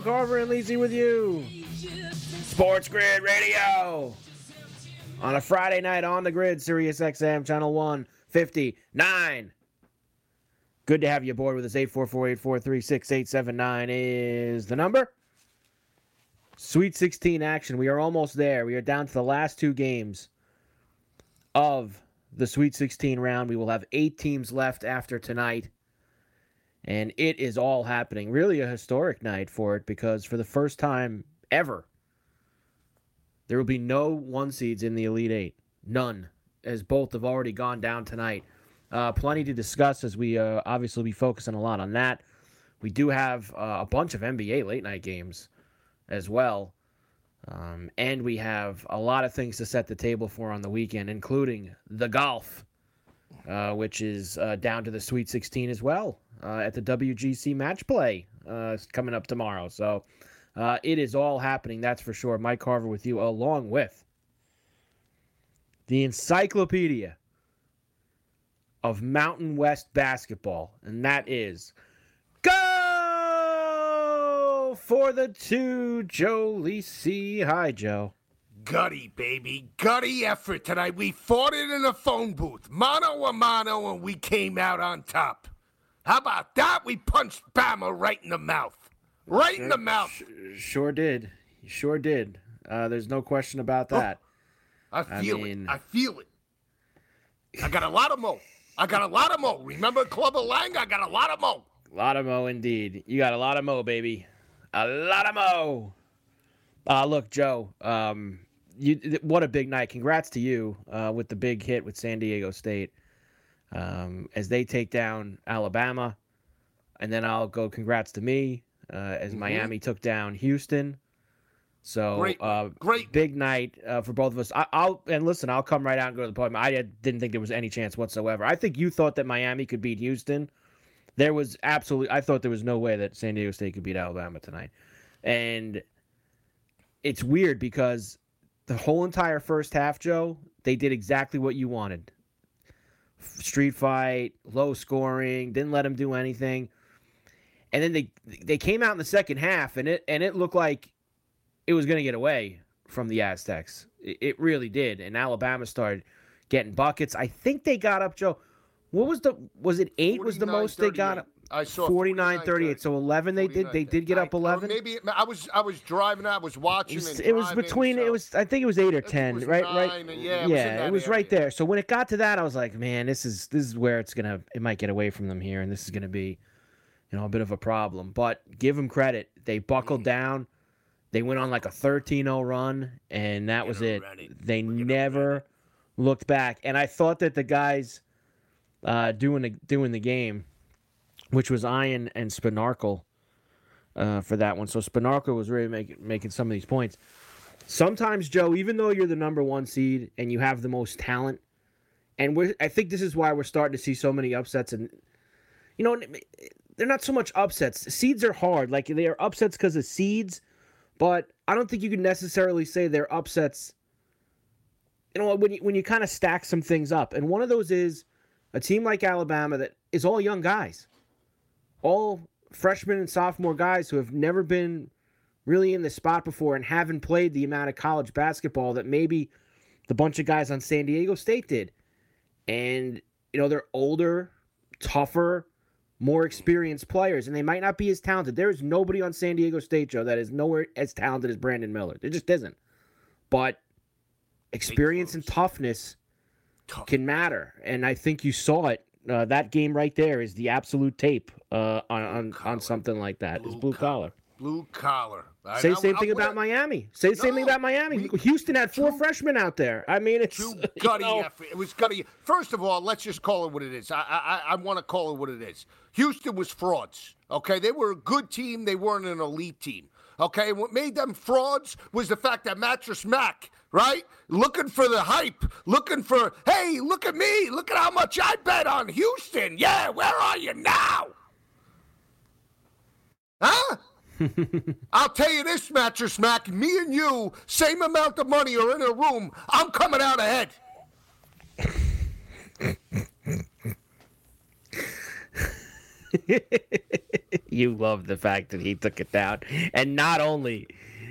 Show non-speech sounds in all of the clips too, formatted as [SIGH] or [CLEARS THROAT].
Carver and Lisi with you. Sports Grid Radio. On a Friday night on the grid, Sirius XM, channel 159. Good to have you aboard with us. 844-843-6879 is the number. Sweet 16 action. We are almost there. We are down to the last two games of the Sweet 16 round. We will have eight teams left after tonight. And it is all happening. Really a historic night for it because for the first time ever, there will be no one seeds in the Elite Eight. None, as both have already gone down tonight. Uh, plenty to discuss as we uh, obviously be focusing a lot on that. We do have uh, a bunch of NBA late night games as well. Um, and we have a lot of things to set the table for on the weekend, including the golf, uh, which is uh, down to the Sweet 16 as well uh, at the WGC Match Play uh, coming up tomorrow. So uh, it is all happening, that's for sure. Mike Carver with you, along with the encyclopedia of Mountain West basketball, and that is Go for the two, Joe Lisi. Hi, Joe. Gutty, baby. Gutty effort tonight. We fought it in a phone booth, mano a mano, and we came out on top. How about that? We punched Bama right in the mouth. Right in the mouth. Sure did. Sure did. Uh, there's no question about that. I feel mean- it. I feel it. I got a lot of mo. I got a lot of mo. Remember Clubber Lang? I got a lot of mo. A lot of mo indeed. You got a lot of mo, baby. A lot of mo. Uh, look, Joe. Um, you what a big night. Congrats to you uh, with the big hit with San Diego State um, as they take down Alabama, and then I'll go. Congrats to me uh, as Miami took down Houston. So Great, uh, great. big night uh, for both of us. I, I'll and listen. I'll come right out and go to the podium. I didn't think there was any chance whatsoever. I think you thought that Miami could beat Houston. There was absolutely. I thought there was no way that San Diego State could beat Alabama tonight, and it's weird because the whole entire first half, Joe, they did exactly what you wanted. Street fight, low scoring, didn't let them do anything. And then they they came out in the second half and it and it looked like it was going to get away from the Aztecs. It, it really did. And Alabama started getting buckets. I think they got up, Joe. What was the was it 8 was the most they got up? I saw 49-38. So 11 they did they did get up 11. Maybe I was I was driving. I was watching. It was, it was between it was I think it was eight or it ten, was right? right? yeah, it was it was right there. So when it got to that, I was like, man, this is this is where it's gonna it might get away from them here, and this is gonna be, you know, a bit of a problem. But give them credit, they buckled down. They went on like a 13-0 run, and that was it. They never looked back. And I thought that the guys uh, doing the doing the game, which was Iron and Spanarkel, uh, for that one. So Spanarkel was really making making some of these points. Sometimes, Joe, even though you're the number one seed and you have the most talent, and we're, I think this is why we're starting to see so many upsets. And you know, they're not so much upsets. Seeds are hard. Like they are upsets because of seeds, but I don't think you can necessarily say they're upsets. You know, when you when you kind of stack some things up, and one of those is a team like Alabama that is all young guys, all freshmen and sophomore guys who have never been really in the spot before and haven't played the amount of college basketball that maybe the bunch of guys on San Diego State did. And, you know, they're older, tougher, more experienced players, and they might not be as talented. There is nobody on San Diego State, Joe, that is nowhere as talented as Brandon Miller. There just isn't. But experience and toughness Tough. can matter. And I think you saw it. Uh, that game right there is the absolute tape uh, on on, on, something like that. Blue it's blue collar. Blue collar. Say the same thing about Miami. Say the same thing about Miami. We, Houston had four freshmen out there. I mean, it's [LAUGHS] you know. It was gutty. First of all, let's just call it what it is. I I, I want to call it what it is. Houston was frauds. Okay, they were a good team. They weren't an elite team. Okay, what made them frauds was the fact that Mattress Mac, right, looking for the hype, looking for, hey, look at me, look at how much I bet on Houston. Yeah, where are you now? Huh? [LAUGHS] I'll tell you this, Mattress Mac, me and you, same amount of money are in a room. I'm coming out ahead. [LAUGHS] you love the fact that he took it down, and not only,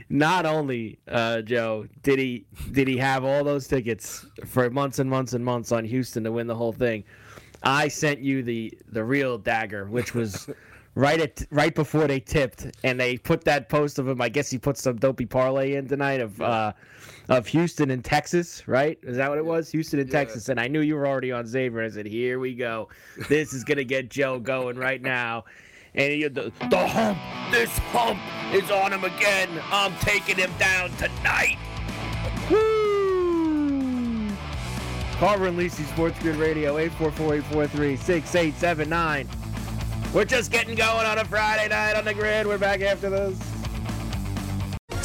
not only, uh, Joe, did he did he have all those tickets for months and months and months on Houston to win the whole thing. I sent you the the real dagger, which was [LAUGHS] right at right before they tipped, and they put that post of him. I guess he put some dopey parlay in tonight of uh, of Houston and Texas, right? Is that what it was? Houston and yeah. Texas, and I knew you were already on Xavier. I said, "Here we go. This is gonna get Joe going right now." And he, the the hump, this hump is on him again. I'm taking him down tonight. Woo! Carver and Lisi Sports Grid Radio 844-843-6879. We're just getting going on a Friday night on the grid. We're back after this.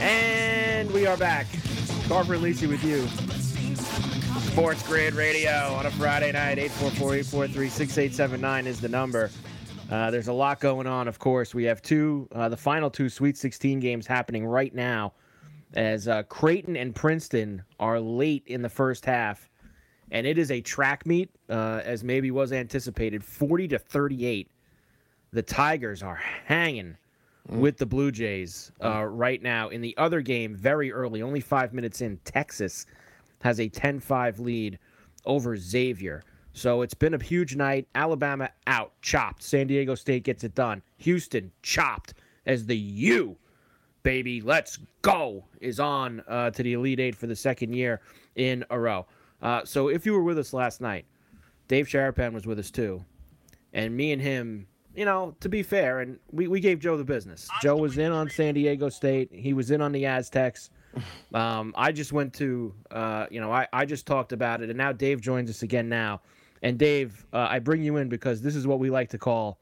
And we are back. Carver Lisi with you. Sports Grid Radio on a Friday night. 844-843-6879 is the number. Uh, there's a lot going on, of course. We have two, uh, the final two Sweet 16 games happening right now as uh, Creighton and Princeton are late in the first half. And it is a track meet, uh, as maybe was anticipated, 40 to 38. The Tigers are hanging with the Blue Jays uh, right now. In the other game, very early, only five minutes in, Texas has a 10 5 lead over Xavier. So it's been a huge night. Alabama out, chopped. San Diego State gets it done. Houston chopped as the U, baby, let's go, is on uh, to the Elite Eight for the second year in a row. Uh, so if you were with us last night, Dave Sharapan was with us too. And me and him you know, to be fair, and we, we gave Joe the business. Joe was in on San Diego State. He was in on the Aztecs. Um, I just went to, uh, you know, I, I just talked about it, and now Dave joins us again now. And Dave, uh, I bring you in because this is what we like to call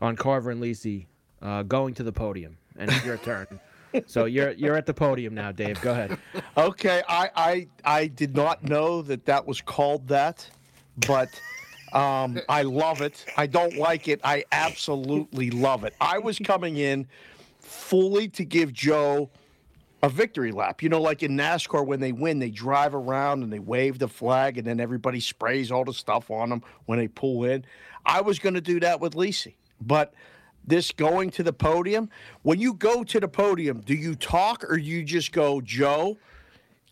on Carver and Lisi uh, going to the podium, and it's your turn. [LAUGHS] So you're you're at the podium now, Dave. Go ahead. Okay, I I I did not know that that was called that, but um, I love it. I don't like it. I absolutely love it. I was coming in fully to give Joe a victory lap. You know, like in NASCAR, when they win, they drive around and they wave the flag, and then everybody sprays all the stuff on them when they pull in. I was going to do that with Lisi, but this going to the podium, when you go to the podium, do you talk or you just go, Joe,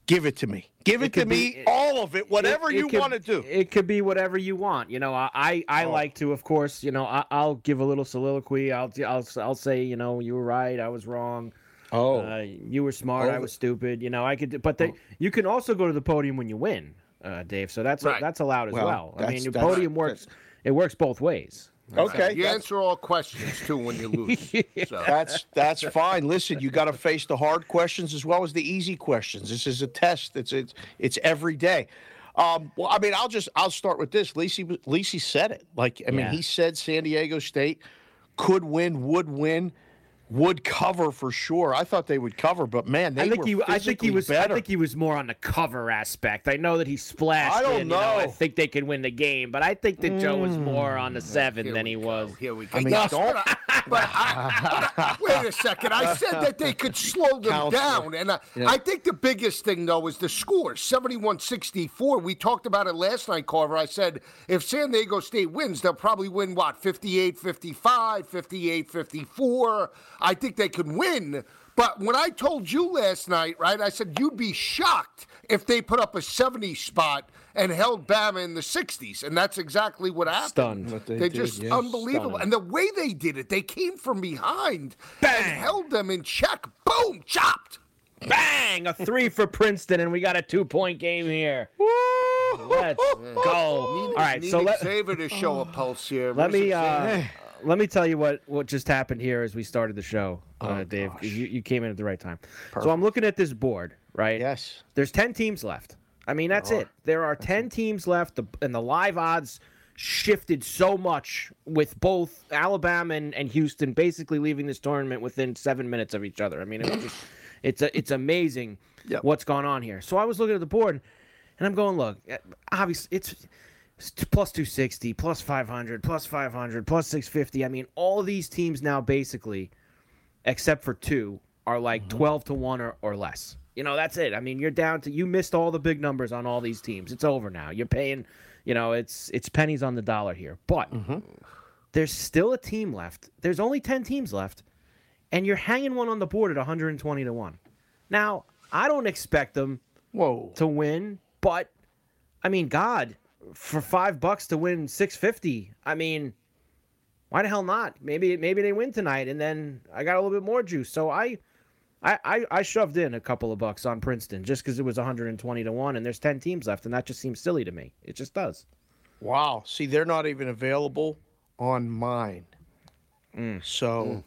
give it to me? Give it, It to could me, be- all of it, whatever It- it you could- want to do. It could be whatever you want. You know, I I, I Oh. like to, of course. You know, I, I'll give a little soliloquy. I'll I'll I'll say, you know, you were right. I was wrong. Oh. Uh, you were smart. I Oh. was stupid. You know, I could. But they, you can also go to the podium when you win, uh, Dave. So that's Right. that's allowed as Well, well. I mean, your podium works. It works both ways. Okay, You that's, answer all questions too when you lose. [LAUGHS] So. that's that's fine. Listen, you got to face the hard questions as well as the easy questions. This is a test. It's it's it's every day. Um, well, I mean, I'll just I'll start with this. Lisi Lisi said it. Like, I mean, Yeah. he said San Diego State could win, would win, would cover for sure. I thought they would cover, but man, they I think were he. I think he was. better. I think he was more on the cover aspect. I know that he splashed. I don't in, you I think they could win the game, but I think that Joe was more on the mm. seven Here than he go, was. Here we go. I mean, Yes, don't- but I- but I- but wait a second. I said that they could slow them Counselor. down. And I, I think the biggest thing, though, is the score 71 64. We talked about it last night, Carver. I said if San Diego State wins, they'll probably win, what, 58 55, 58 54. I think they could win. But when I told you last night, right, I said you'd be shocked if they put up a 70 spot and held Bama in the 60s. And that's exactly what happened. Stunned. What they They did, just yes. unbelievable. Stunning. And the way they did it, they came from behind and held them in check. Boom, chopped. Bang! A three for Princeton, and we got a two point game here. Let's go. All right, Need so let, Xavier to show a pulse here. let Where's me uh, let me tell you what what just happened here as we started the show, uh, Dave. You, you came in at the right time. So I'm looking at this board, right? Yes. There's ten teams left. I mean, that's it. There are ten teams left, and the live odds shifted so much with both Alabama and, and Houston basically leaving this tournament within seven minutes of each other. I mean, it just [CLEARS THROAT] it's a, it's amazing Yep. what's gone on here. So I was looking at the board, and I'm going, look, eh, obviously it's. Plus 260, plus 500, plus 500, plus 650. I mean, all these teams now basically except for two, are like mm-hmm. 12 to 1 or, or less. You know, that's it. I mean, you're down to you missed all the big numbers on all these teams. It's over now. You're paying, you know, it's it's pennies on the dollar here. But mm-hmm. there's still a team left. There's only 10 teams left, and you're hanging one on the board at 120 to 1. Now, I don't expect them Whoa. to win, but I mean, God, for 5 bucks to win 650, I mean, why the hell not? Maybe maybe they win tonight, and then I got a little bit more juice. So I, I, I, I shoved in a couple of bucks on Princeton just because it was 120 to one, and there's 10 teams left, and that just seems silly to me. It just does. Wow. See, they're not even available on mine. Mm. So mm.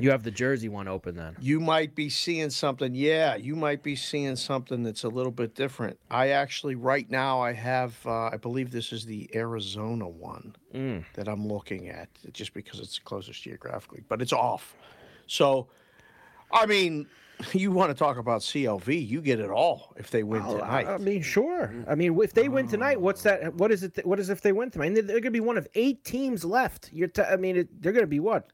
You have the Jersey one open then. you might be seeing something. Yeah, you might be seeing something that's a little bit different. I actually, right now, I have, uh, I believe this is the Arizona one that I'm looking at, just because it's closest geographically, but it's off. So, I mean, [LAUGHS] you want to talk about CLV? You get it all if they win tonight. I mean, sure. I mean, if they win tonight, what's that? What is it? What is if they win tonight? I mean, they're going to be one of eight teams left. You're. T- I mean, it, they're going to be what?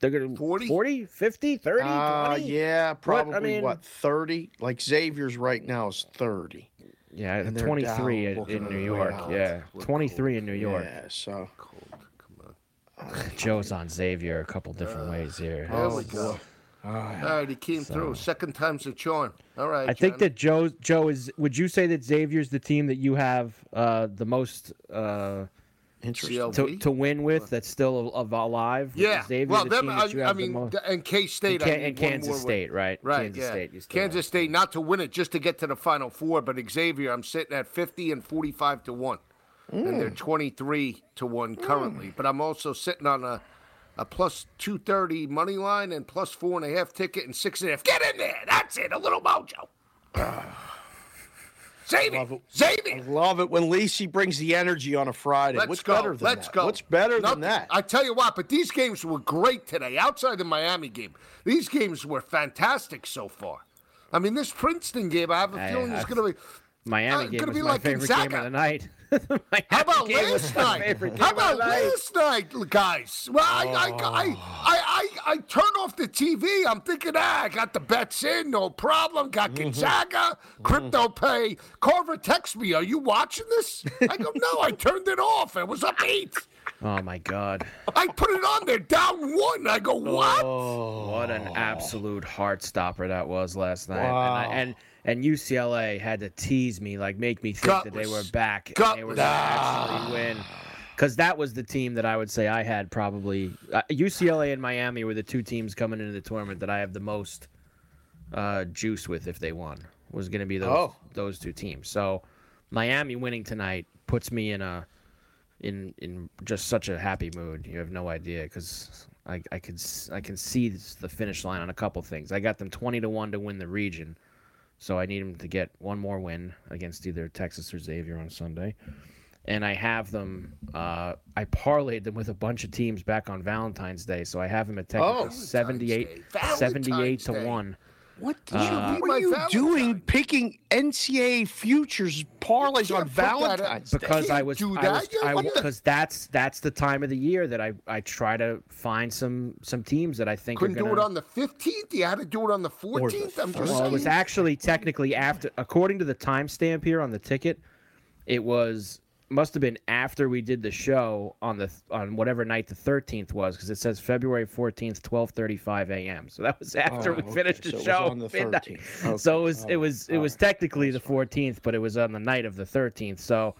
They're going to 40? 40, 50, 30, Uh, 20? yeah, probably I mean- what, 30? Like Xavier's right now is 30. Yeah, And 23 down, in, in New York. now. Yeah, 23 in New York. Yeah, so. Cold. Come on. [LAUGHS] Joe's on Xavier a couple different ways here. There we go. All right, he came through. Second time's a charm. All right. I think that Joe Joe is. Would you say that Xavier's the team that you have uh, the most uh, Interesting. To, to win with? That's still alive. Yeah. Xavier well, the them, team I, I mean, most- th- and K State. and, I and Kansas State, win. right? Right. Kansas yeah. State. Kansas have. State, not to win it, just to get to the Final Four. But Xavier, I'm sitting at 50 and 45 to one, and Mm. they're 23 to one currently. But I'm also sitting on a a plus 230 money line and plus four and a half ticket and six and a half. Get in there. That's it. A little mojo. [SIGHS] [SIGHS] Save it. it. Save I love it when Lisi brings the energy on a Friday. Let's What's go. better than Let's that? go. What's better Nothing- than that? I tell you what, but these games were great today. Outside the Miami game, these games were fantastic so far. I mean, this Princeton game, I have a feeling is going to be. Miami Uh, game gonna was be my like favorite Gonzaga. game of the night. [LAUGHS] How about game was last night? How about night. last night, guys? Well, I, I, I, I, I, I turned off the TV. I'm thinking, ah, I got the bets in, no problem. Got Mm-hmm. Gonzaga, crypto pay. Carver texts me, "Are you watching this?" I go, "No, I turned it off. It was up eight. Oh my God! I put it on there, down one. I go, what? What an absolute heart stopper that was last night. Wow. And, I, and and UCLA had to tease me, like make me think that they were Gutless. back. and They were going to actually win. Because that was the team that I would say I had probably. Uh, UCLA and Miami were the two teams coming into the tournament that I have the most uh, juice with if they won. Was going to be those Oh. those two teams. So Miami winning tonight puts me in a in in just such a happy mood. You have no idea because I I could I can see the finish line on a couple things. I got them twenty to one to win the region, so I need them to get one more win against either Texas or Xavier on Sunday. And I have them, uh, I parlayed them with a bunch of teams back on Valentine's Day. So I have them at Texas oh, 78, 78 Day. to 1 what, Uh, you, what are you Valentine. doing picking NCAA futures parlays on can't put that up. Valentine's Day? because I was, do I that. was, I because that's that's the time of the year that I I try to find some some teams that I think Couldn't are gonna. do it on the 15th. You had to do it on the 14th. I'm just well, it was actually technically after, according to the timestamp here on the ticket, it was must have been after we did the show on the on whatever night the 13th was because it says February 14th 12:35 a.m. So that was [LAUGHS] after Oh, we okay. finished the So it was show on the [LAUGHS] 13th. Okay. So it was it Oh, was it was technically the 14th, but it was on the night of the 13th. So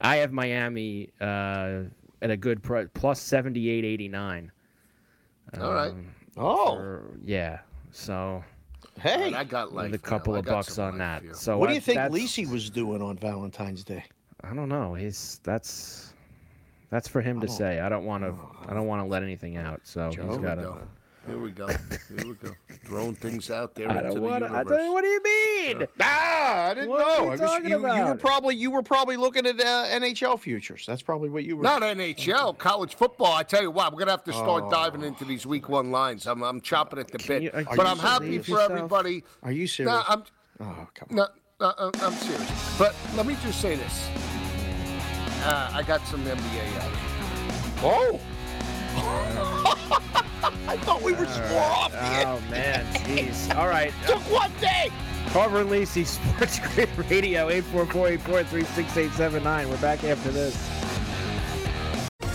I have Miami uh, at a good price, plus 78.89. All right. Oh, Or, yeah. So hey. I got like a couple I of bucks on that. So What do I- you think that's- Lisi was doing on Valentine's Day? I don't know. He's that's that's for him to say. I don't want to. I don't want to let anything out. So Here he's got to. Here we go. Here we go. [LAUGHS] Throwing things out there I into don't the want to. universe. I you, what do you mean? Ah, I didn't What are know. you I talking you, you were probably you were probably looking at uh, NHL futures. That's probably what you were. Not NHL, college football. I tell you what, we're gonna have to start Oh. diving into these week one lines. I'm, I'm chopping at the bit, you- but I'm happy for yourself? everybody. Are you serious? No, I'm oh, come on. no, no, I'm- I'm serious. But let me just say this: uh, I got some NBA out. Oh. [LAUGHS] I thought we were more off the end. Oh man, jeez. All right, [LAUGHS] Took one day. Carver and Lisi, Sports Grid Radio, 844-843-6879. We're back after this.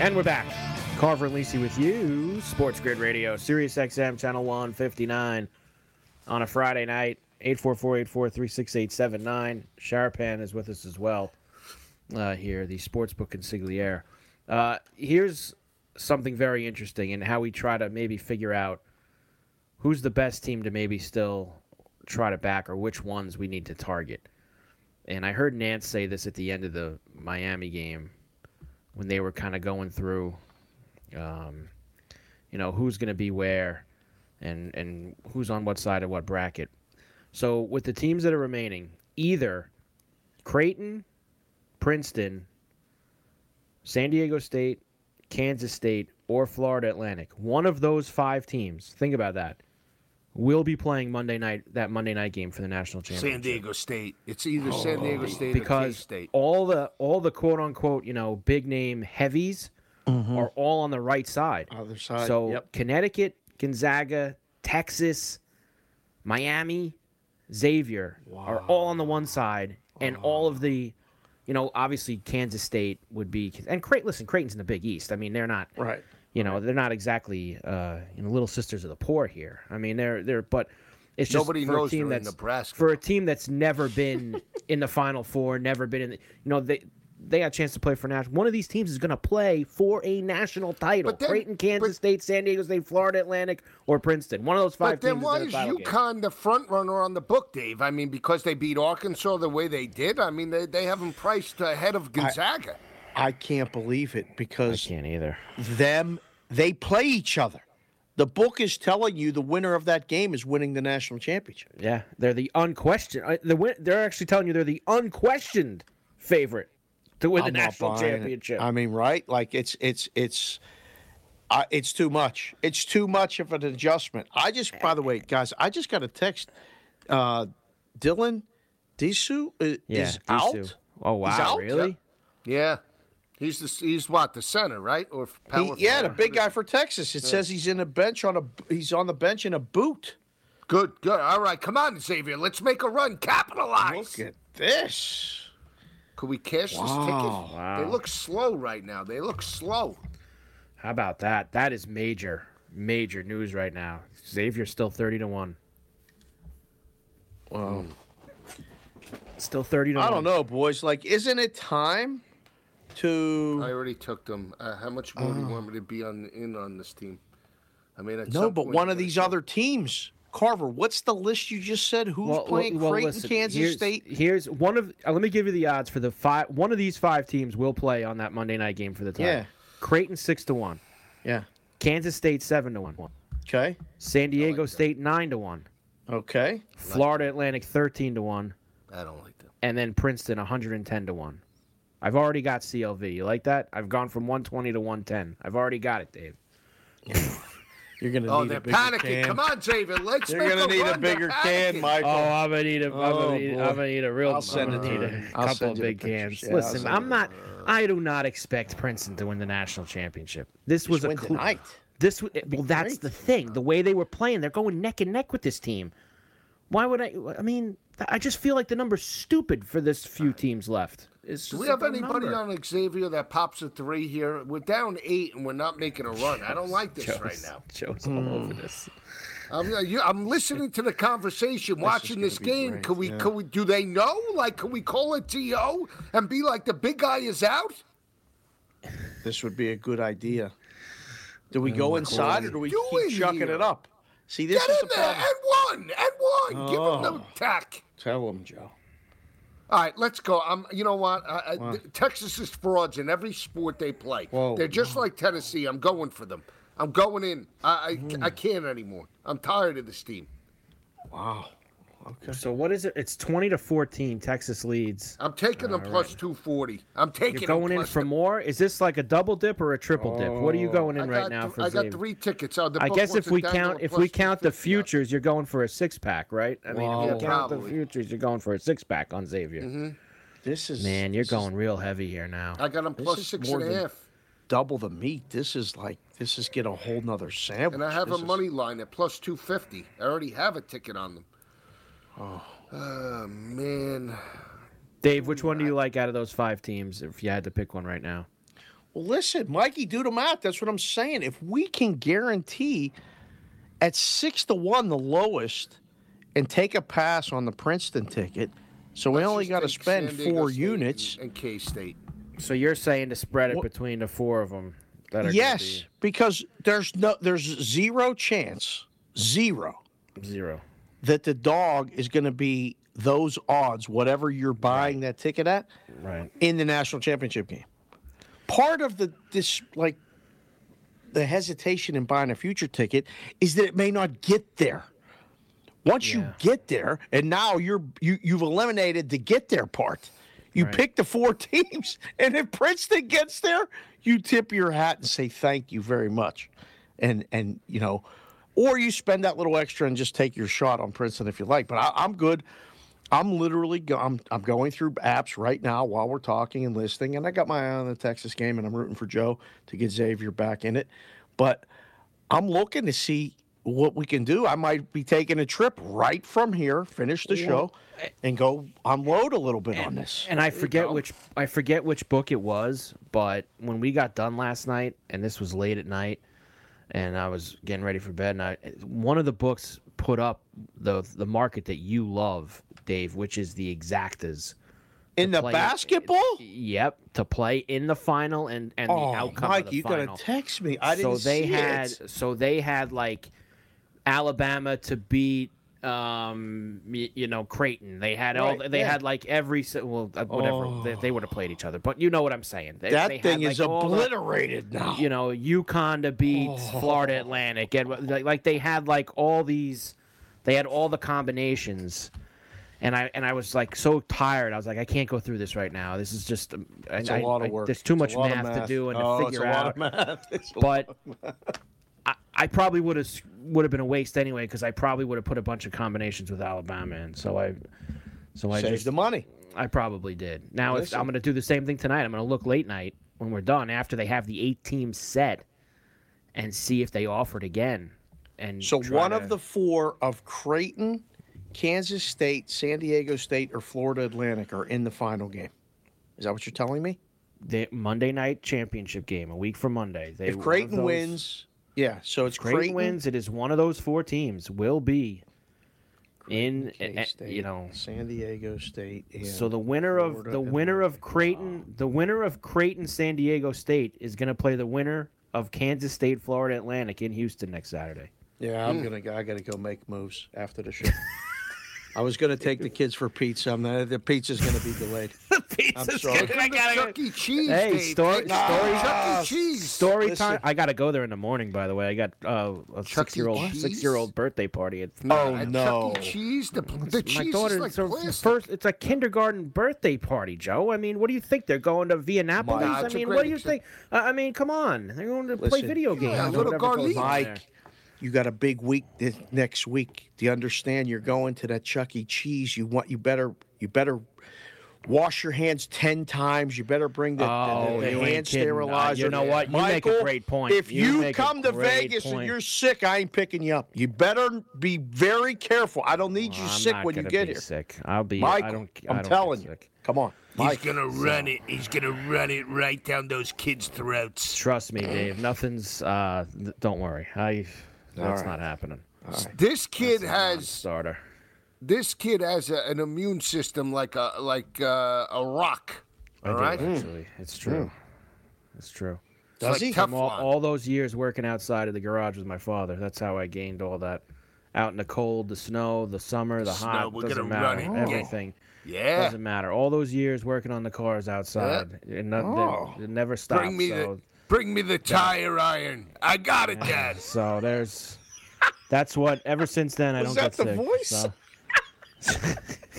And we're back. Carver and Lisi with you. Sports Grid Radio, Sirius XM, Channel 159 on a Friday night. 844-843-6879. Sharapan is with us as well. uh, here, the sportsbook consigliere. Uh, here's something very interesting in how we try to maybe figure out who's the best team to maybe still try to back or which ones we need to target. And I heard Nantz say this at the end of the Miami game when they were kind of going through, um, you know, who's going to be where and, and who's on what side of what bracket. So with the teams that are remaining, either Creighton, Princeton, San Diego State, Kansas State, or Florida Atlantic, one of those five teams, think about that, will be playing Monday night that Monday night game for the national championship. San Diego State. It's either San oh, Diego State because K-State. all the all the quote unquote you know big name heavies mm-hmm. are all on the right side. Other side, So yep. Connecticut, Gonzaga, Texas, Miami, Xavier are all on the one side, and all of the, you know, obviously Kansas State would be, and Creighton. Listen, Creighton's in the Big East. I mean, they're not Right. You know, they're not exactly uh, you know little sisters of the poor here. I mean, they're they're but. It's just Nobody for knows a team that's Nebraska. for a team that's never been in the Final Four, never been in. The, you know, they they got a chance to play for national. One of these teams is going to play for a national title. Then- Creighton, Kansas but- State, San Diego State, Florida Atlantic, or Princeton. One of those five But then why is a game. UConn the front runner on the book, Dave? I mean, because they beat Arkansas the way they did. I mean, they, they have them priced ahead of Gonzaga. I can't believe it I because can't either. them they play each other. The book is telling you the winner of that game is winning the national championship. Yeah, they're the unquestioned. uh, The win- they're actually telling you they're the unquestioned favorite to win I'm the national buying it. championship. I mean, right? Like it's it's it's uh, it's too much. It's too much of an adjustment. I just, by the way, guys, I just got a text. Uh, Dylan Disu uh, yeah, is Disu. out. Oh wow, out? really? Yeah. He's the, he's what the center, right? Or power He, yeah, the big guy for Texas. It says he's in a bench on a he's on the bench in a boot. Good, good. All right, come on, Xavier. Let's make a run. Capitalize. Look at this. Could we cash this Wow. ticket? They look slow right now. They look slow. How about that? That is major, major news right now. Xavier's still thirty to one. Wow. Still thirty to I one. don't know, boys. Like, isn't it time to? I already took them. Uh, how much more do you want me to be on in on this team? I mean. No, but point one of these show- other teams, Carver. What's the list you just said? Who's Well, playing well, Creighton, listen, Kansas here's, State? Here's one of. Uh, let me give you the odds for the five. One of these five teams will play on that Monday night game for the title. Yeah. Creighton six to one. Yeah. Kansas State seven to one. Okay. San Diego State nine to one. Okay. Florida Atlantic thirteen to one, I don't like them. and then Princeton one hundred and ten to one. I've already got CLV. You like that? I've gone from one twenty to one ten. I've already got it, Dave. [LAUGHS] You're gonna Oh, need they're a bigger panicking. can. Come on, David. Let's You're make gonna a need run. a bigger can, panicking. Michael. Oh, I'm gonna need a. am Oh, gonna need, boy. I'm gonna need a real. I'll send I'm it gonna need you. a I'll couple of big cans. Yeah, Listen, I'm not. I do not expect Princeton to win the national championship. This was a win cl- tonight. This w- well, that's great. the thing. The way they were playing, they're going neck and neck with this team. Why would I? I mean, I just feel like the number's stupid for this few teams left. It's Do we have anybody number. on Xavier that pops a three here? We're down eight and we're not making a run. I don't like this Joe's, right now. Joe's all over this. I'm, uh, I'm listening to the conversation, watching this game. great, Could we? yeah. Could we? Do they know? Like, could we call it to and be like the big guy is out? This would be a good idea. Do we go inside or do we doing keep chucking here? it up? See, this Get is in the there problem. and one and one. Give him the Oh. tack. Tell him, Joe. All right, let's go. I'm. You know what? I, I, Texas is frauds in every sport they play. Whoa. They're just like Tennessee. I'm going for them. I'm going in. I. I, hmm. I can't anymore. I'm tired of this team. Wow. Okay. So what is it? It's twenty to fourteen. Texas leads. I'm taking them plus 240. I'm taking You're them going in for the- more. Is this like a double dip or a triple dip? What are you going in I right got now th- for I got Xavier? three tickets. The I guess if we count if we count the 250 now. futures, you're going for a six pack, right? I mean, Wow. if Yeah, you count the futures, you're going for a six pack on Xavier. Mm-hmm. This is Man, you're this is going real heavy here now. I got them This plus is six more and a than- half. double the meat. This is like this is get a whole nother sandwich. And I have This a is- money line at plus 250. I already have a ticket on them. Oh, man. Dave, which one do you like out of those five teams? If you had to pick one right now, Well, listen, Mikey, do the math. That's what I'm saying. If we can guarantee at six to one the lowest, and take a pass on the Princeton ticket, So we Let's only got to spend four State units. and, and K State. So you're saying to spread it What- between the four of them? That are Yes, because there's no there's zero chance, zero gonna be zero. That the dog is going to be those odds, whatever you're buying that ticket at, Right. in the national championship game. Part of the this like the hesitation in buying a future ticket is that it may not get there. Once you get there, and now you're you you've eliminated the get there part. You Right. pick the four [LAUGHS] teams, and if Princeton gets there, you tip your hat and say thank you very much, and and you know, or you spend that little extra and just take your shot on Princeton if you like. But I, I'm good. I'm literally go, I'm I'm going through apps right now while we're talking and listening, and I got my eye on the Texas game, and I'm rooting for Joe to get Xavier back in it. But I'm looking to see what we can do. I might be taking a trip right from here, finish the show, and go unload a little bit on this. And I forget which I forget which book it was, but when we got done last night, and this was late at night, and I was getting ready for bed, and I, one of the books put up the the market that you love, Dave, which is the exactas. In the play- basketball? Yep, to play in the final and and the Oh, outcome Mike, of the you final. gotta text me. I so didn't So they see had it. so they had like Alabama to beat um y- you know Creighton. They had all Right, they yeah. had like every well uh, whatever they, they would have played each other, but you know what I'm saying. They, That they had, thing like, is the- obliterated now. you know, UConn to beat Florida Atlantic, and like, like they had like all these, they had all the combinations, and I and I was like so tired. I was like, I can't go through this right now. This is just, um, It's I, a lot of I- work. There's too It's much of math, to do and oh, to figure out. of math. [LAUGHS] But of math. I, I probably would have would have been a waste anyway because I probably would have put a bunch of combinations with Alabama in. So I, so I saved just the money. I probably did. Now if I'm going to do the same thing tonight. I'm going to look late night when we're done after they have the eight teams set, and see if they offered again. And So one to- of the four of Creighton, Kansas State, San Diego State, or Florida Atlantic are in the final game. Is that what you're telling me? the Monday night championship game, a week from Monday. They, If Creighton those- wins, yeah. So it's Creighton, Creighton, wins. It is one of those four teams will be in. eh, eh, K-State, you know, San Diego State. And so the winner of the winner of Atlantic. Creighton, the winner of Creighton, San Diego State is going to play the winner of Kansas State, Florida Atlantic in Houston next Saturday. Yeah, I'm gonna. go- I gotta go make moves after the show. [LAUGHS] I was gonna take the kids for pizza. I'm not, the pizza's gonna be delayed. [LAUGHS] I'm sorry. Take him to Chuck E. Cheese, Hey, Dave. story- Take story- Chuck E. Cheese. Story Listen. time. I got to go there in the morning. By the way, I got uh, a Chuck six-year-old Cheese? six-year-old birthday party at Oh At no! Chuck E. Cheese, the, the my cheese daughter. is like it's her first. It's a kindergarten birthday party, Joe. I mean, what do you think? They're going to Viennapoli? Mike. Nah, I mean, what do you ex- think? Uh, I mean, come on. They're going to play video games. yeah, little Garlic. Mike, there. You got a big week this, next week. Do you understand? You're going to that Chuck E. Cheese. You want you better you better wash your hands ten times. You better bring the, the- Oh, the, the you ain't hand kidding. Uh, sterilizer. you know what? You make a Michael, great point. If You you, come to great Vegas and you're sick, I ain't picking you up. You better be very careful. I don't need you I'm sick not when you gonna get be here. Sick. I'll be. Michael, I don't. I'm I don't telling you. sick. Come on, Mike. He's gonna run it. He's gonna run it right down those kids' throats. Trust me, Dave. Nothing's. Uh, th- don't worry. I. That's right. not happening. This kid has non-starter. this kid has a, an immune system like a like uh, a rock. I All do, right. actually. It's true. It's true. It's Does like he? From all, all those years working outside of the garage with my father. That's how I gained all that. Out in the cold, the snow, the summer, the Snow, hot, we're doesn't gonna matter. it, yeah. Everything yeah. doesn't matter. All those years working on the cars outside, it, not, Oh. it never stopped. Bring me so, the bring me the tire iron. I got it, Dad. so there's. That's what. Ever since then, I Was don't that get the sick. voice? so- At [LAUGHS]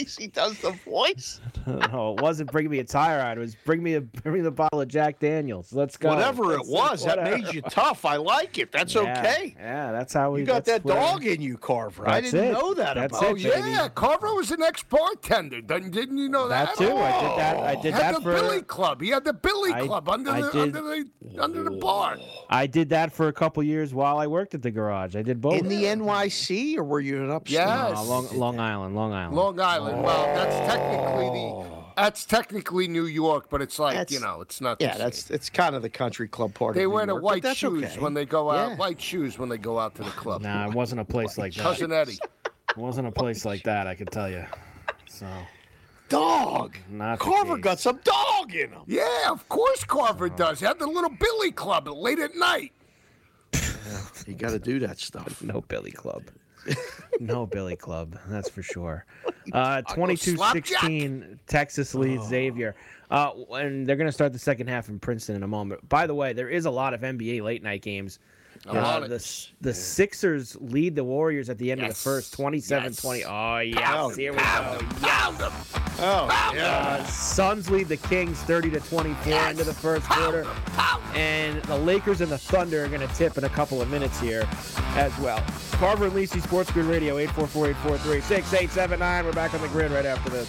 least he does the voice. no, it wasn't bring me a tire iron. It was bring me a bring me the bottle of Jack Daniels. Let's go. Whatever it That's- was, that made you tough. I like it. That's Yeah, okay. Yeah, that's how we. You got that dog in you, Carver. I didn't it. know that That's about Oh it, you. baby. yeah, Carver was an ex-bartender. Didn't, didn't you know that? That too. I did that. I He did had that the for. Billy Club. He had the Billy I- Club under I the did- under the under the bar. I did that for a couple years while I worked at the garage. I did both. In the NYC, or were you in upstate? Yeah. Uh, Long, Long Island, Long Island. Long Island. Well, that's technically the oh. that's technically New York, but it's like That's- you know, it's not. the Yeah, same. that's it's kind of the country club part. They of New wear the York, white shoes okay. when they go out. Yeah. White shoes when they go out to the [LAUGHS] club. Nah, it wasn't a place like that. Cousin Eddie. It wasn't a place like that. I can tell you. So Dog. Not Carver got some dog in him. Yeah, of course Carver oh. does. He had the little Billy Club late at night. [LAUGHS] You got to do that stuff. no Billy Club. [LAUGHS] no Billy Club, that's for sure. [LAUGHS] Uh, 22-16, Texas leads Xavier. Uh, and they're going to start the second half in Princeton in a moment. By the way, there is a lot of NBA late night games. I'm Uh, on the the Sixers lead the Warriors at the end of the first 27-20. Oh, yes. Pound Here we pound go. him, pound him. Oh, Uh, Suns lead the Kings 30 to 24 into the first quarter. And the Lakers and the Thunder are going to tip in a couple of minutes here as well. Carver and Lisi Sports Grid Radio 844-843-6879. We're back on the grid right after this.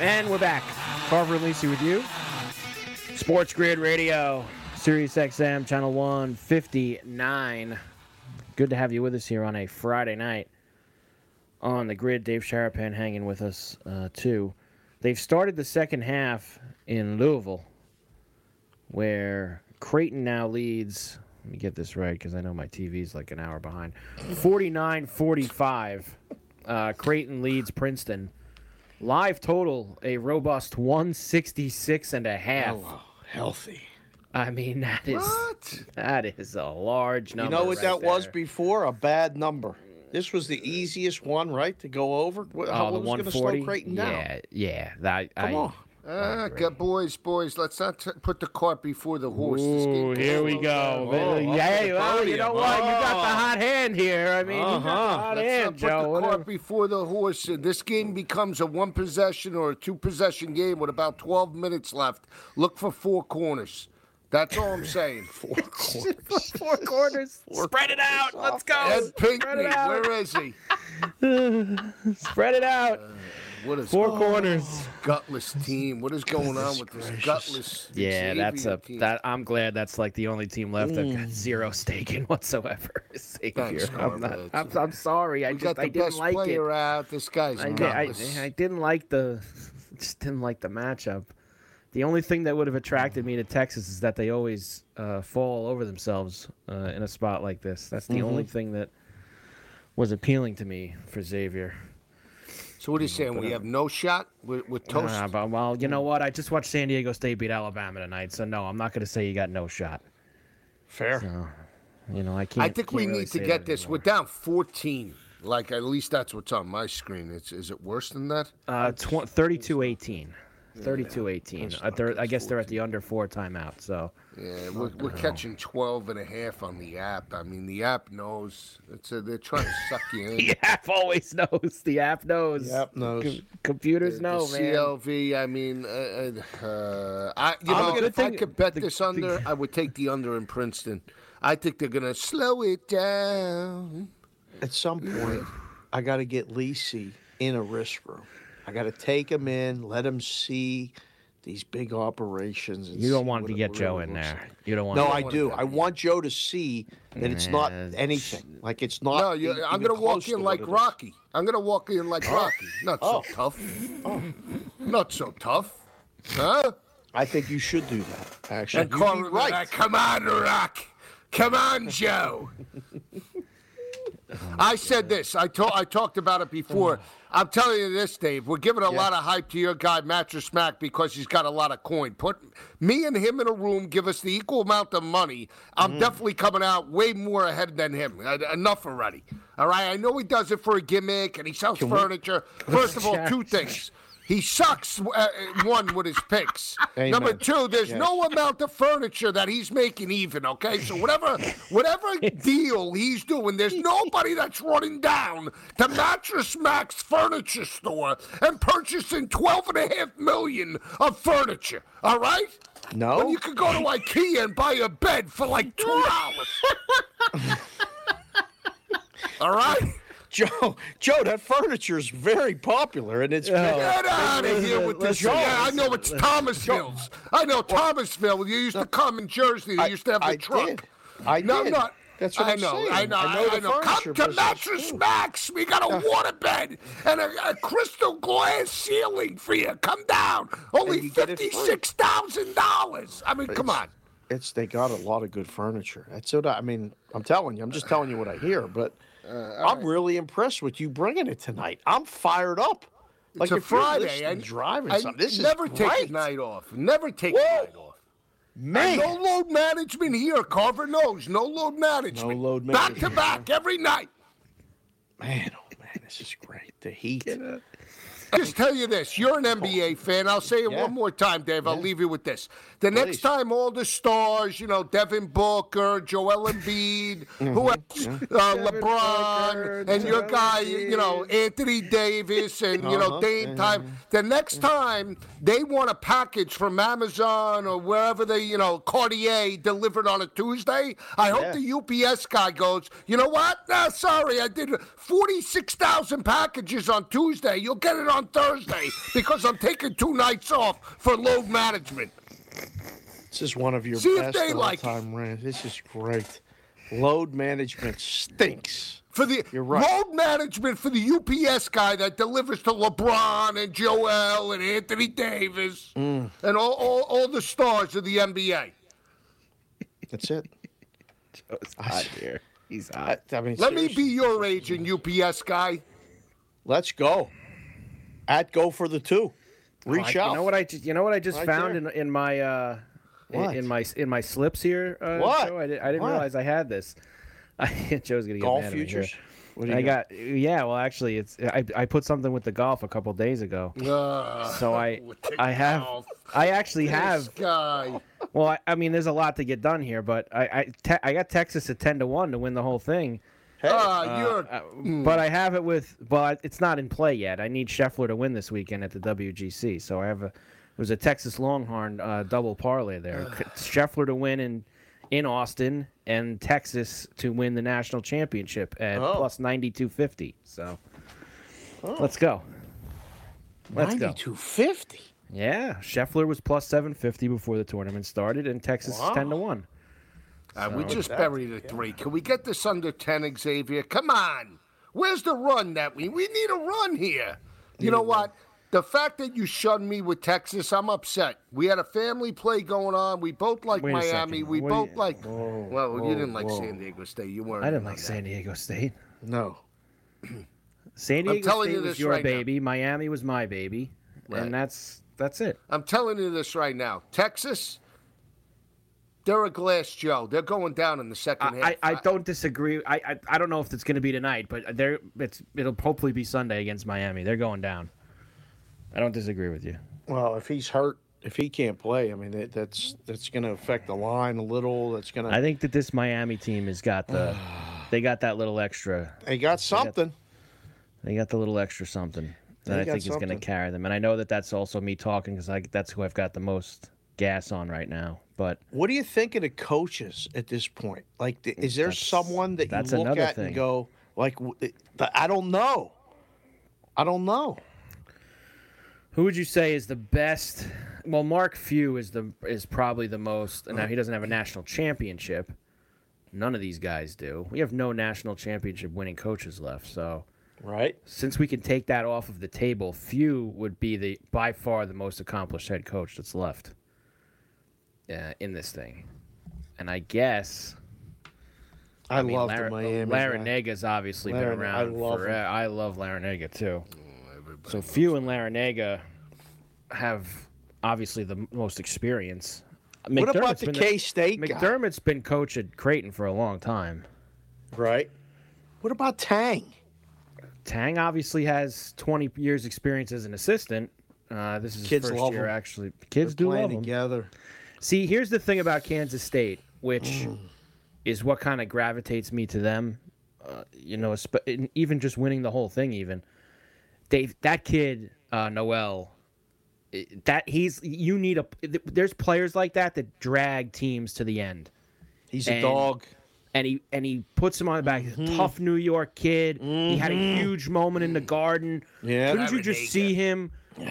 And we're back. Carver and Lisi with you. Sports Grid Radio, Sirius XM, Channel 159. Good to have you with us here on a Friday night on the grid. Dave Sharapan hanging with us, uh, too. They've started the second half in Louisville, where Creighton now leads. Let me get this right because I know my TV's like an hour behind. 49 45. Uh, Creighton leads Princeton. Live total, a robust 166 and a half. Oh, healthy. I mean, that is What? that is a large number. You know what right that was before? A bad number. This was the easiest one, right, to go over. How Oh, the was going to slow 140. Creighton down? Yeah, yeah. That, Come I, on. Ah, get boys, boys. Let's not t- put the cart before the horse. Ooh, here we go. Oh, yeah, up well, you podium. know what? You got the Oh. hot hand here. I mean, you got the Uh-huh. hot Let's hand, not put Joe. the Whatever. cart before the horse. Uh, This game becomes a one possession or a two possession game with about 12 minutes left. Look for four corners. That's all I'm saying. [LAUGHS] [LAUGHS] four corners. [LAUGHS] Four quarters. Spread it out. Let's go. Ed Spread Pinckney, it out. where is he? Spread it out. What is Four corners. gutless team? What is going on with this gutless? Yeah, that's a team? that. I'm glad that's like the only team left that Mm. got zero stake in [LAUGHS] whatsoever. Xavier. Thanks, I'm, not, Carver. I'm, I'm sorry. I We just got the I didn't best like player it. out. This guy's I, did, I, gutless. I didn't like the [LAUGHS] just didn't like the matchup. The only thing that would have attracted me to Texas is that they always uh, fall over themselves uh, in a spot like this. That's the Mm-hmm. only thing that was appealing to me for Xavier. So what are you saying? We have no shot with, with toast. Uh, but, well, you know what? I just watched San Diego State beat Alabama tonight, so no, I'm not going to say you got no shot. Fair. So, you know, I can't. I think we can't really need to get this. anymore. We're down 14. Like at least that's what's on my screen. It's is it worse than that? Uh, tw- 32-18. 32-18. Uh, they're, I guess they're at the under four timeout. So Yeah, we're, we're catching 12 and a half on the app. I mean, the app knows. It's a, they're trying to suck you [LAUGHS] in. the app always knows. The app knows. The app knows. Com- computers The know, man. CLV, I mean, uh, uh, I, you I'm know, good if I could bet the- this the- under, I would take the under in Princeton. I think they're going to slow it down. At some point, I got to get Lisi in a risk room. I got to take him in, let him see these big operations. And You don't want to it get Joe really in there. like. You don't want. No, to I do. I want Joe to see that it's not Nah, anything. Like it's not. No, you, even I'm gonna walk in like. Rocky. I'm gonna walk in like oh. Rocky. Not so Oh. tough. Oh. Not so tough. Huh? I think you should do that. Actually, And You'd call be right. like, Come on, Rock. Come on, Joe. [LAUGHS] I said this. I told. I talked about it before. I'm telling you this, Dave. We're giving a lot of hype to your guy, Mattress Mack, because he's got a lot of coin. Put me and him in a room. Give us the equal amount of money. I'm definitely coming out way more ahead than him. Uh, Enough already. All right. I know he does it for a gimmick and he sells furniture. First of all, two things. He sucks. Uh, one with his picks. Amen. Number two, there's Yes. no amount of furniture that he's making even. Okay, so whatever, whatever [LAUGHS] deal he's doing, there's nobody that's running down to Mattress Mack's Furniture Store and purchasing twelve and a half million of furniture. All right. No. When you could go to IKEA and buy a bed for like two dollars. [LAUGHS] All right. Joe, Joe, that furniture is very popular, and it's Get out of here with this. Joe, Yeah, I know it's Thomasville's. I know Thomasville. You used to come in Jersey. I- used to have the I truck. did. I no, did. No, That's what I I'm know, saying. I know. I know the know. Come to Mattress too. Max. We got a waterbed and a, a crystal glass ceiling for you. Come down. Only you get it free. fifty-six thousand dollars. I mean, come on. It's they got a lot of good furniture. That's what I, I mean. I'm telling you. I'm just telling you what I hear. But Uh, I'm really impressed with you bringing it tonight. I'm fired up. Like it's a Friday. listening, I, driving I something. This never is take great. a night off. Never take Whoa. a night off. Man, No load management here. Carver knows. No load management. No load management. Back to back every night. man, oh man, this is great. The heat. Just tell you this: you're an NBA fan. I'll say it Yeah. one more time, Dave. I'll leave you with this: the Please. next time all the stars, you know, Devin Booker, Joel Embiid, [LAUGHS] who else, uh, LeBron, Booker, and your Joel guy, you know, know, Anthony Davis and you know Uh-huh. Dame time. The next time they want a package from Amazon or wherever they, you know, Cartier delivered on a Tuesday, I hope Yeah. the UPS guy goes, you know what? Nah, sorry, I did 46,000 packages on Tuesday. You'll get it on Thursday because I'm taking two nights off for load management. This is one of your See best they like all-time rants. This is great. Load management stinks. For the You're right. load management for the UPS guy that delivers to LeBron and Joel and Anthony Davis Mm. and all, all, all the stars of the NBA. That's it. Joe's hot here. He's hot. I mean, Let me be your agent, UPS guy. Let's go. At go for the two. Reach Oh, I- out. You know what I just you know what I just Right found there. in in my uh in, in my in my slips here. Uh, What? Joe? I, did, I didn't What? realize I had this. I, [LAUGHS] Joe's gonna get golf mad me here. futures. What do you I got yeah. Well, actually, it's I, I put something with the golf a couple days ago. So I [LAUGHS] I have golf. I actually have guy. well I, I mean there's a lot to get done here, but I I, te- I got Texas at ten to one to win the whole thing. Ah, you're. Uh, But I have it with but it's not in play yet. I need Scheffler to win this weekend at the WGC, so I have a it was a Texas Longhorn uh, double parlay there. Scheffler to win in in Austin and Texas to win the national championship at Oh. plus ninety two fifty. So let's go. Let's go. 9250. Yeah, Scheffler was plus seven fifty before the tournament started, and Texas is ten to one. Uh, we just buried a three. Can we get this under 10, Xavier? Come on. Where's the run that we we need a run here? You know what? The fact that you shunned me with Texas, I'm upset. We had a family play going on. We both like Miami. second. We What both you- like. well, you didn't like whoa. San Diego State. You weren't. I didn't like that. San Diego State. No. [CLEARS THROAT] San Diego telling State you was your right now. baby. Miami was my baby, Right. and that's that's it. I'm telling you this right now. Texas, they're a glass Joe. They're going down in the second half. I, I, I don't disagree. I, I I don't know if it's going to be tonight, but they're it's it'll hopefully be Sunday against Miami. They're going down. I don't disagree with you. Well, if he's hurt, if he can't play, I mean, that, that's that's going to affect the line a little. That's going to. I think that this Miami team has got the [SIGHS] they got that little extra. They got something. They got the little extra something that They I got think is going to carry them. And I know that that's also me talking because I that's who I've got the most gas on right now. But What do you think of the coaches at this point? Like, is there someone that you look at thing. and go, like, w- it- th- I don't know. I don't know. who would you say is the best Well, Mark Few is the is probably the most. Now he doesn't have a national championship. None of these guys do. We have no national championship winning coaches left. So Right. since we can take that off of the table, Few would be the by far the most accomplished head coach that's left uh, in this thing. And I guess I, mean, love Lar- the Miami. guy. Larranaga's obviously Larin- been I around love for. him. I love Larranaga too. so Few and Larinaga have obviously the most experience. What about the been K State guy? McDermott's been coach at Creighton for a long time. Right. What about Tang? Tang obviously has 20 years experience as an assistant. Uh, this is his first love year him. actually. Kids They're do playing love him. together. See, here's the thing about Kansas State, which Mm. is what kind of gravitates me to them. Uh, you know, esp- even just winning the whole thing, even Dave, that kid uh, Nowell, that he's you need a. There's players like that that drag teams to the end. He's a dog. and he and he puts him on the back. He's a Tough New York kid. He had a huge moment in the Garden. Yeah. Couldn't you just see him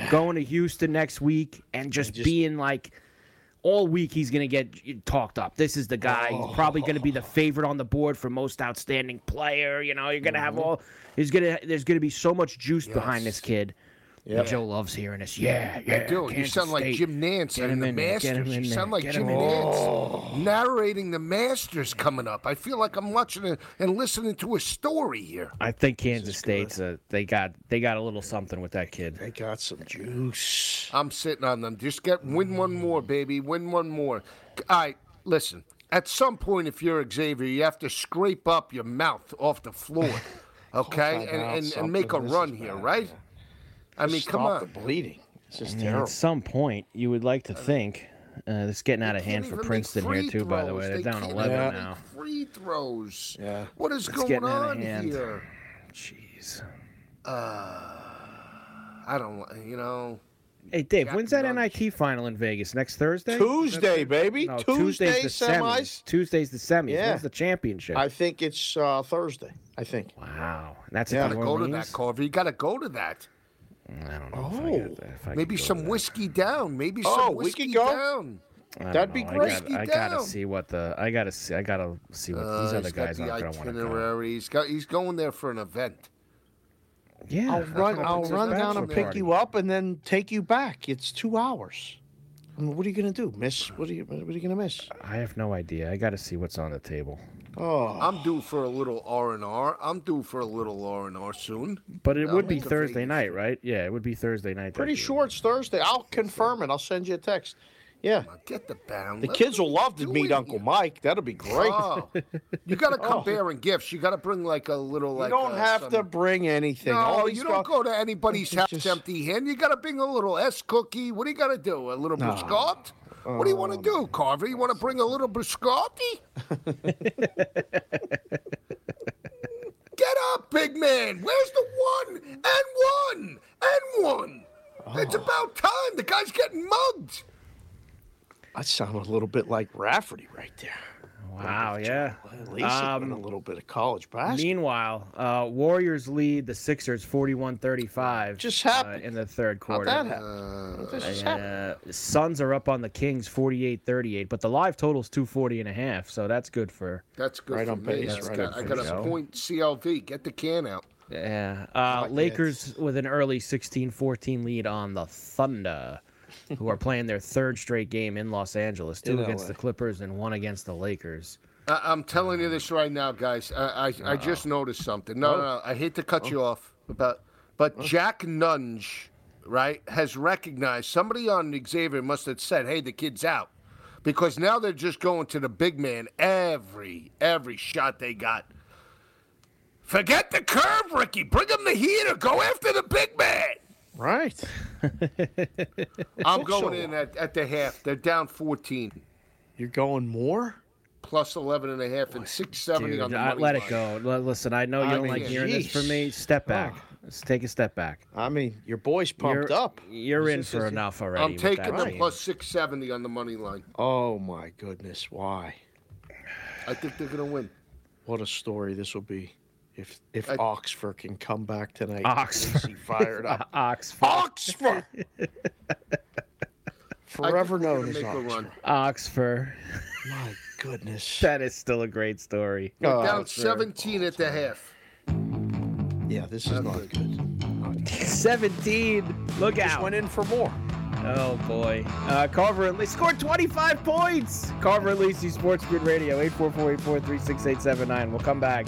going to Houston next week and just, being like, all week he's gonna get talked up. This is the guy. He's oh. probably gonna be the favorite on the board for most outstanding player. You know, you're gonna have mm-hmm. all. He's gonna. There's gonna be so much juice behind this kid. And Joe loves hearing us. Yeah, yeah. Dude, you Kansas sound like State. Jim Nantz Get in the in there, get him Masters. in You sound like Jim him in. Nantz oh. narrating the Masters coming up. I feel like I'm watching it and listening to a story here. I think Kansas State's a, they got they got a little something with that kid. They got some juice. I'm sitting on them. Just get win one more, baby. Win one more. All right, listen. At some point, if you're Xavier, you have to scrape up your mouth off the floor, [LAUGHS] okay, and, and, and make a something. This come here, bad, right? yeah. I mean, Stop come on. the bleeding. It's just I mean, terrible. at some point, you would like to think uh, this is getting out of They hand for Princeton here free too. By the way, they're They down eleven even now. Free throws. Yeah. What is It's going getting out of on here? Jeez. Uh, I don't. li- You know. Hey Dave, when's that Nunch. NIT final in Vegas? Next Thursday? Tuesday, baby. No, Tuesday Tuesday's the semis. semis. Tuesday's the semis. Yeah. When's the championship? I think it's uh, Thursday. I think. wow, that's Yeah. at Gotta go to that, Carver. You gotta go to that. I don't know. If I Oh. if I Maybe some to that. whiskey down. Maybe Oh, some we whiskey could go. down. That'd be know. great. I gotta, I gotta see what the. I gotta see. I gotta see what Uh, these other he's got guys the aren't gonna want to go. itinerary. He's got. He's going there for an event. Yeah, I'll run. I'll run down and pick party. you up, and then take you back. It's two hours. I mean, what are you gonna do? Miss? What are you? What are you gonna miss? I have no idea. I gotta see what's on the table. Oh, I'm due for a little R and R. I'm due for a little R and R soon. But it I'll would be Thursday Vegas night, right? Yeah, it would be Thursday night. pretty game. sure it's Thursday. I'll confirm it. I'll send you a text. Yeah, Get the bound. the Let kids will love to meet Uncle here. Mike. That'll be great. Oh, you got to come Oh. bearing gifts. You got to bring like a little you like. don't uh, have some- to bring anything. No, All you don't got- go to anybody's house just- empty hand. You got to bring a little S cookie. What do you got to do? A little biscotti? What do you want to do, Carver? You want to bring a little biscotti? [LAUGHS] Get up, big man. Where's the one and one and one? It's oh. about time. The guy's getting mugged. That sounded a little bit like Raftery right there. Wow, yeah. At least Um, a little bit of college basketball. Meanwhile, uh, Warriors lead the Sixers 41-35 Just uh, happened. in the third How'd quarter. that happen? This just happened. Uh, Suns are up on the Kings 48-38, but the live total's 240 and a half, so that's good for That's good Right for on me. pace, That's right good. on I got pace. a point CLV. Get the can out. yeah. Uh, Lakers with an early 16-14 lead on the Thunder, who are playing their third straight game in Los Angeles, two In against LA. the Clippers and one against the Lakers. I- I'm telling you this right now, guys. I I, I just noticed something. No, no, no, I hate to cut you off, but but Jack Nunge, right, has recognized somebody on Xavier must have said, "Hey, the kid's out," because now they're just going to the big man every every shot they got. Forget the curve, Ricky. Bring him the heater. Go after the big man. Right. [LAUGHS] I'm going in at, at the half. They're down 14, You're going more? plus 11 and a half, and 670 on Dude, the I, money let it line. go. L- Listen, I know you I don't mean, like hearing this from me. Step back. Let's take a step back. I mean, your boy's pumped you're, up. You're in This for is- enough already. I'm with taking that them team. plus 670 on the money line. Oh my goodness, why? I think they're going to win. What a story this will be. If if I- Oxford can come back tonight, Oxford. Fired up. [LAUGHS] Oxford. Oxford. [LAUGHS] Forever known gonna as make a Oxford. run. Oxford. My goodness. [LAUGHS] That is still a great story. We're Oh, down it's 17 at the half. Yeah, this is not good. 17. Look Just out. went in for more. Oh boy. Uh, Carver and Lee scored 25 points. Carver and Lisi Sports Grid Radio 844-843-6879. We'll come back.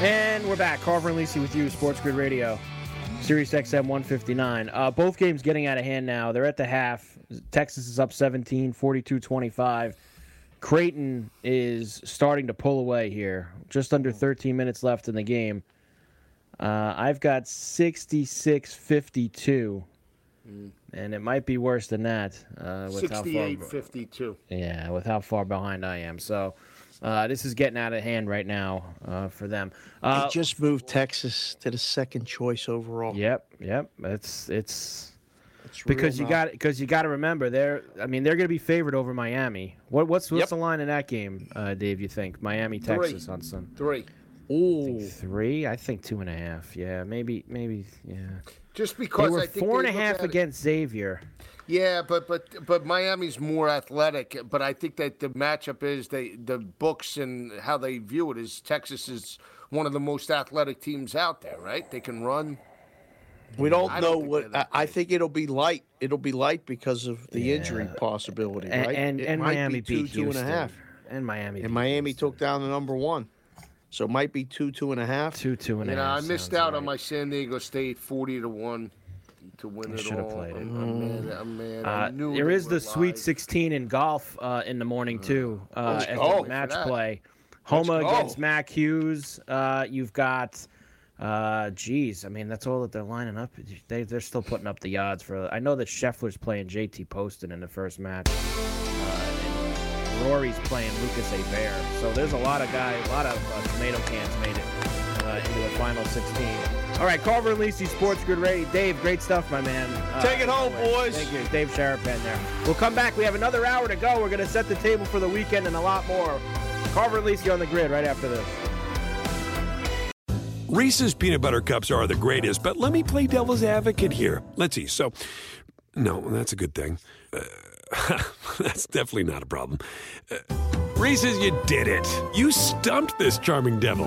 And we're back. Carver and Lisi with you, Sports Grid Radio, Sirius XM 159. Uh, both games getting out of hand now. They're at the half. Texas is up 17, 42 25. Creighton is starting to pull away here. Just under 13 minutes left in the game. Uh, I've got 66 52. And it might be worse than that. Uh, with how far, 68 52. yeah, with how far behind I am. So uh, this is getting out of hand right now uh, for them. Uh, They just moved Texas to the second choice overall. Yep, yep. It's it's It's because you now. got because you got to remember they're I mean they're going to be favored over Miami. What what's what's Yep. the line in that game, uh, Dave? You think Miami Texas on some Three. Ooh. three? I think two and a half. Yeah, maybe maybe yeah. Just They because were I think four and they a look half at it- against Xavier. Yeah, but but but Miami's more athletic. But I think that the matchup is they the books and how they view it is Texas is one of the most athletic teams out there, right? They can run. We don't I know don't what. I, I think it'll be light. It'll be light because of the injury possibility, And right? and, and Miami be two, beat two and a half. And Miami And Miami Houston. took down the number one, so it might be two, two and a half. two two and a You half. I missed out right. on my San Diego State forty to one to win I it should've played it. I'm, I'm mad. I'm mad. I Uh, knew there they is were the Sweet 16 in golf uh, in the morning too, uh, Let's as a match play. Homa against Mac Hughes. Uh, you've got, uh, geez, I mean that's all that they're lining up. They they're still putting up the odds for. I know that Scheffler's playing JT Poston in the first match. Uh, Rory's playing Lucas Herbert. So there's a lot of guys, a lot of uh, tomato cans made it uh, into the final 16. All right, Carver and Lisi, Sports Grid Radio. Dave, great stuff, my man. Uh, Take it home, always. boys. Thank you, Dave Sharapan there. We'll come back. We have another hour to go. We're going to set the table for the weekend and a lot more. Carver and Lisi on the grid right after this. Reese's peanut butter cups are the greatest, but let me play devil's advocate here. Let's see. So, no, that's a good thing. Uh, [LAUGHS] that's definitely not a problem. Uh, Reese's, you did it. You stumped this charming devil.